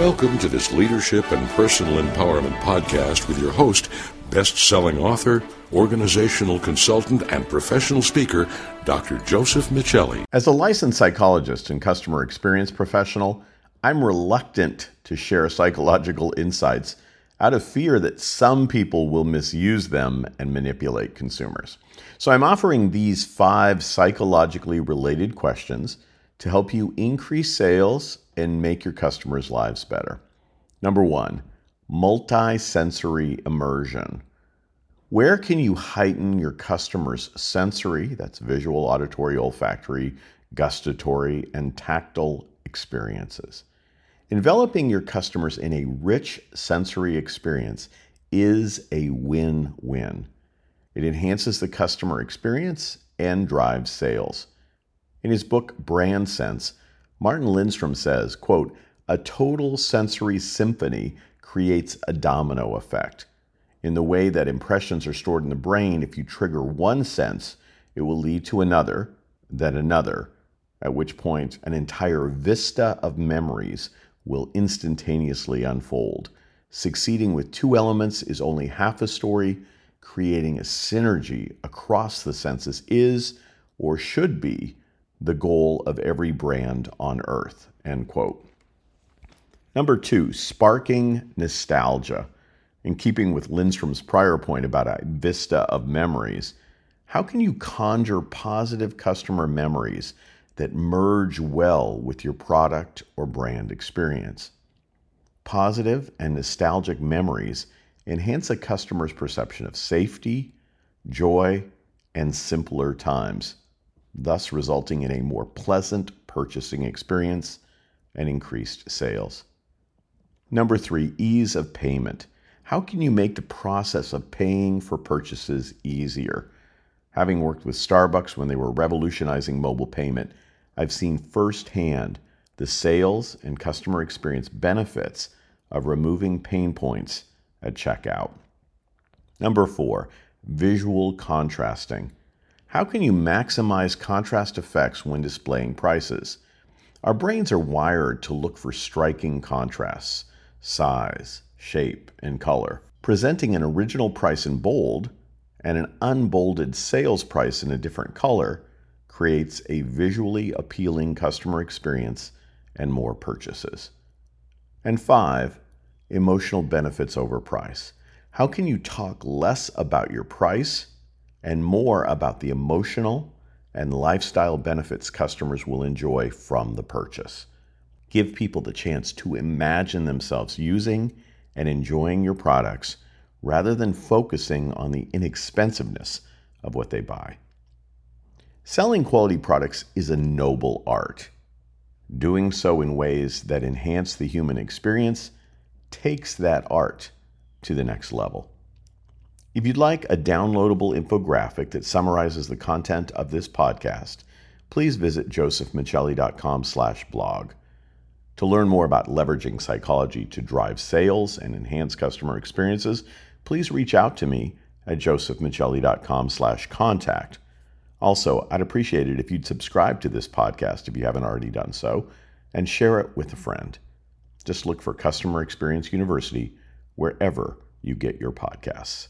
Welcome to this leadership and personal empowerment podcast with your host, best selling author, organizational consultant, and professional speaker, Dr. Joseph Michelli. As a licensed psychologist and customer experience professional, I'm reluctant to share psychological insights out of fear that some people will misuse them and manipulate consumers. So I'm offering these five psychologically related questions to help you increase sales and make your customers' lives better. Number one, multi-sensory immersion. Where can you heighten your customers' sensory, that's visual, auditory, olfactory, gustatory, and tactile experiences? Enveloping your customers in a rich sensory experience is a win win. It enhances the customer experience and drives sales. In his book Brand Sense, Martin Lindstrom says, quote, a total sensory symphony creates a domino effect. In the way that impressions are stored in the brain, if you trigger one sense, it will lead to another, then another, at which point an entire vista of memories will instantaneously unfold. Succeeding with two elements is only half a story. Creating a synergy across the senses is, or should be, the goal of every brand on earth. End quote. Number two, sparking nostalgia. In keeping with Lindstrom's prior point about a vista of memories, how can you conjure positive customer memories that merge well with your product or brand experience. Positive and nostalgic memories enhance a customer's perception of safety, joy, and simpler times, thus resulting in a more pleasant purchasing experience and increased sales. Number three, ease of payment. How can you make the process of paying for purchases easier? Having worked with Starbucks when they were revolutionizing mobile payment, I've seen firsthand the sales and customer experience benefits of removing pain points at checkout. Number four, visual contrasting. How can you maximize contrast effects when displaying prices? Our brains are wired to look for striking contrasts, size, shape, and color. Presenting an original price in bold and an unbolded sales price in a different color creates a visually appealing customer experience and more purchases. And five, emotional benefits over price. How can you talk less about your price and more about the emotional and lifestyle benefits customers will enjoy from the purchase? Give people the chance to imagine themselves using and enjoying your products rather than focusing on the inexpensiveness of what they buy. Selling quality products is a noble art. Doing so in ways that enhance the human experience takes that art to the next level. If you'd like a downloadable infographic that summarizes the content of this podcast, please visit josephmichelli.com/blog. To learn more about leveraging psychology to drive sales and enhance customer experiences, please reach out to me at josephmichelli.com/contact. Also, I'd appreciate it if you'd subscribe to this podcast if you haven't already done so and share it with a friend. Just look for Customer Experience University wherever you get your podcasts.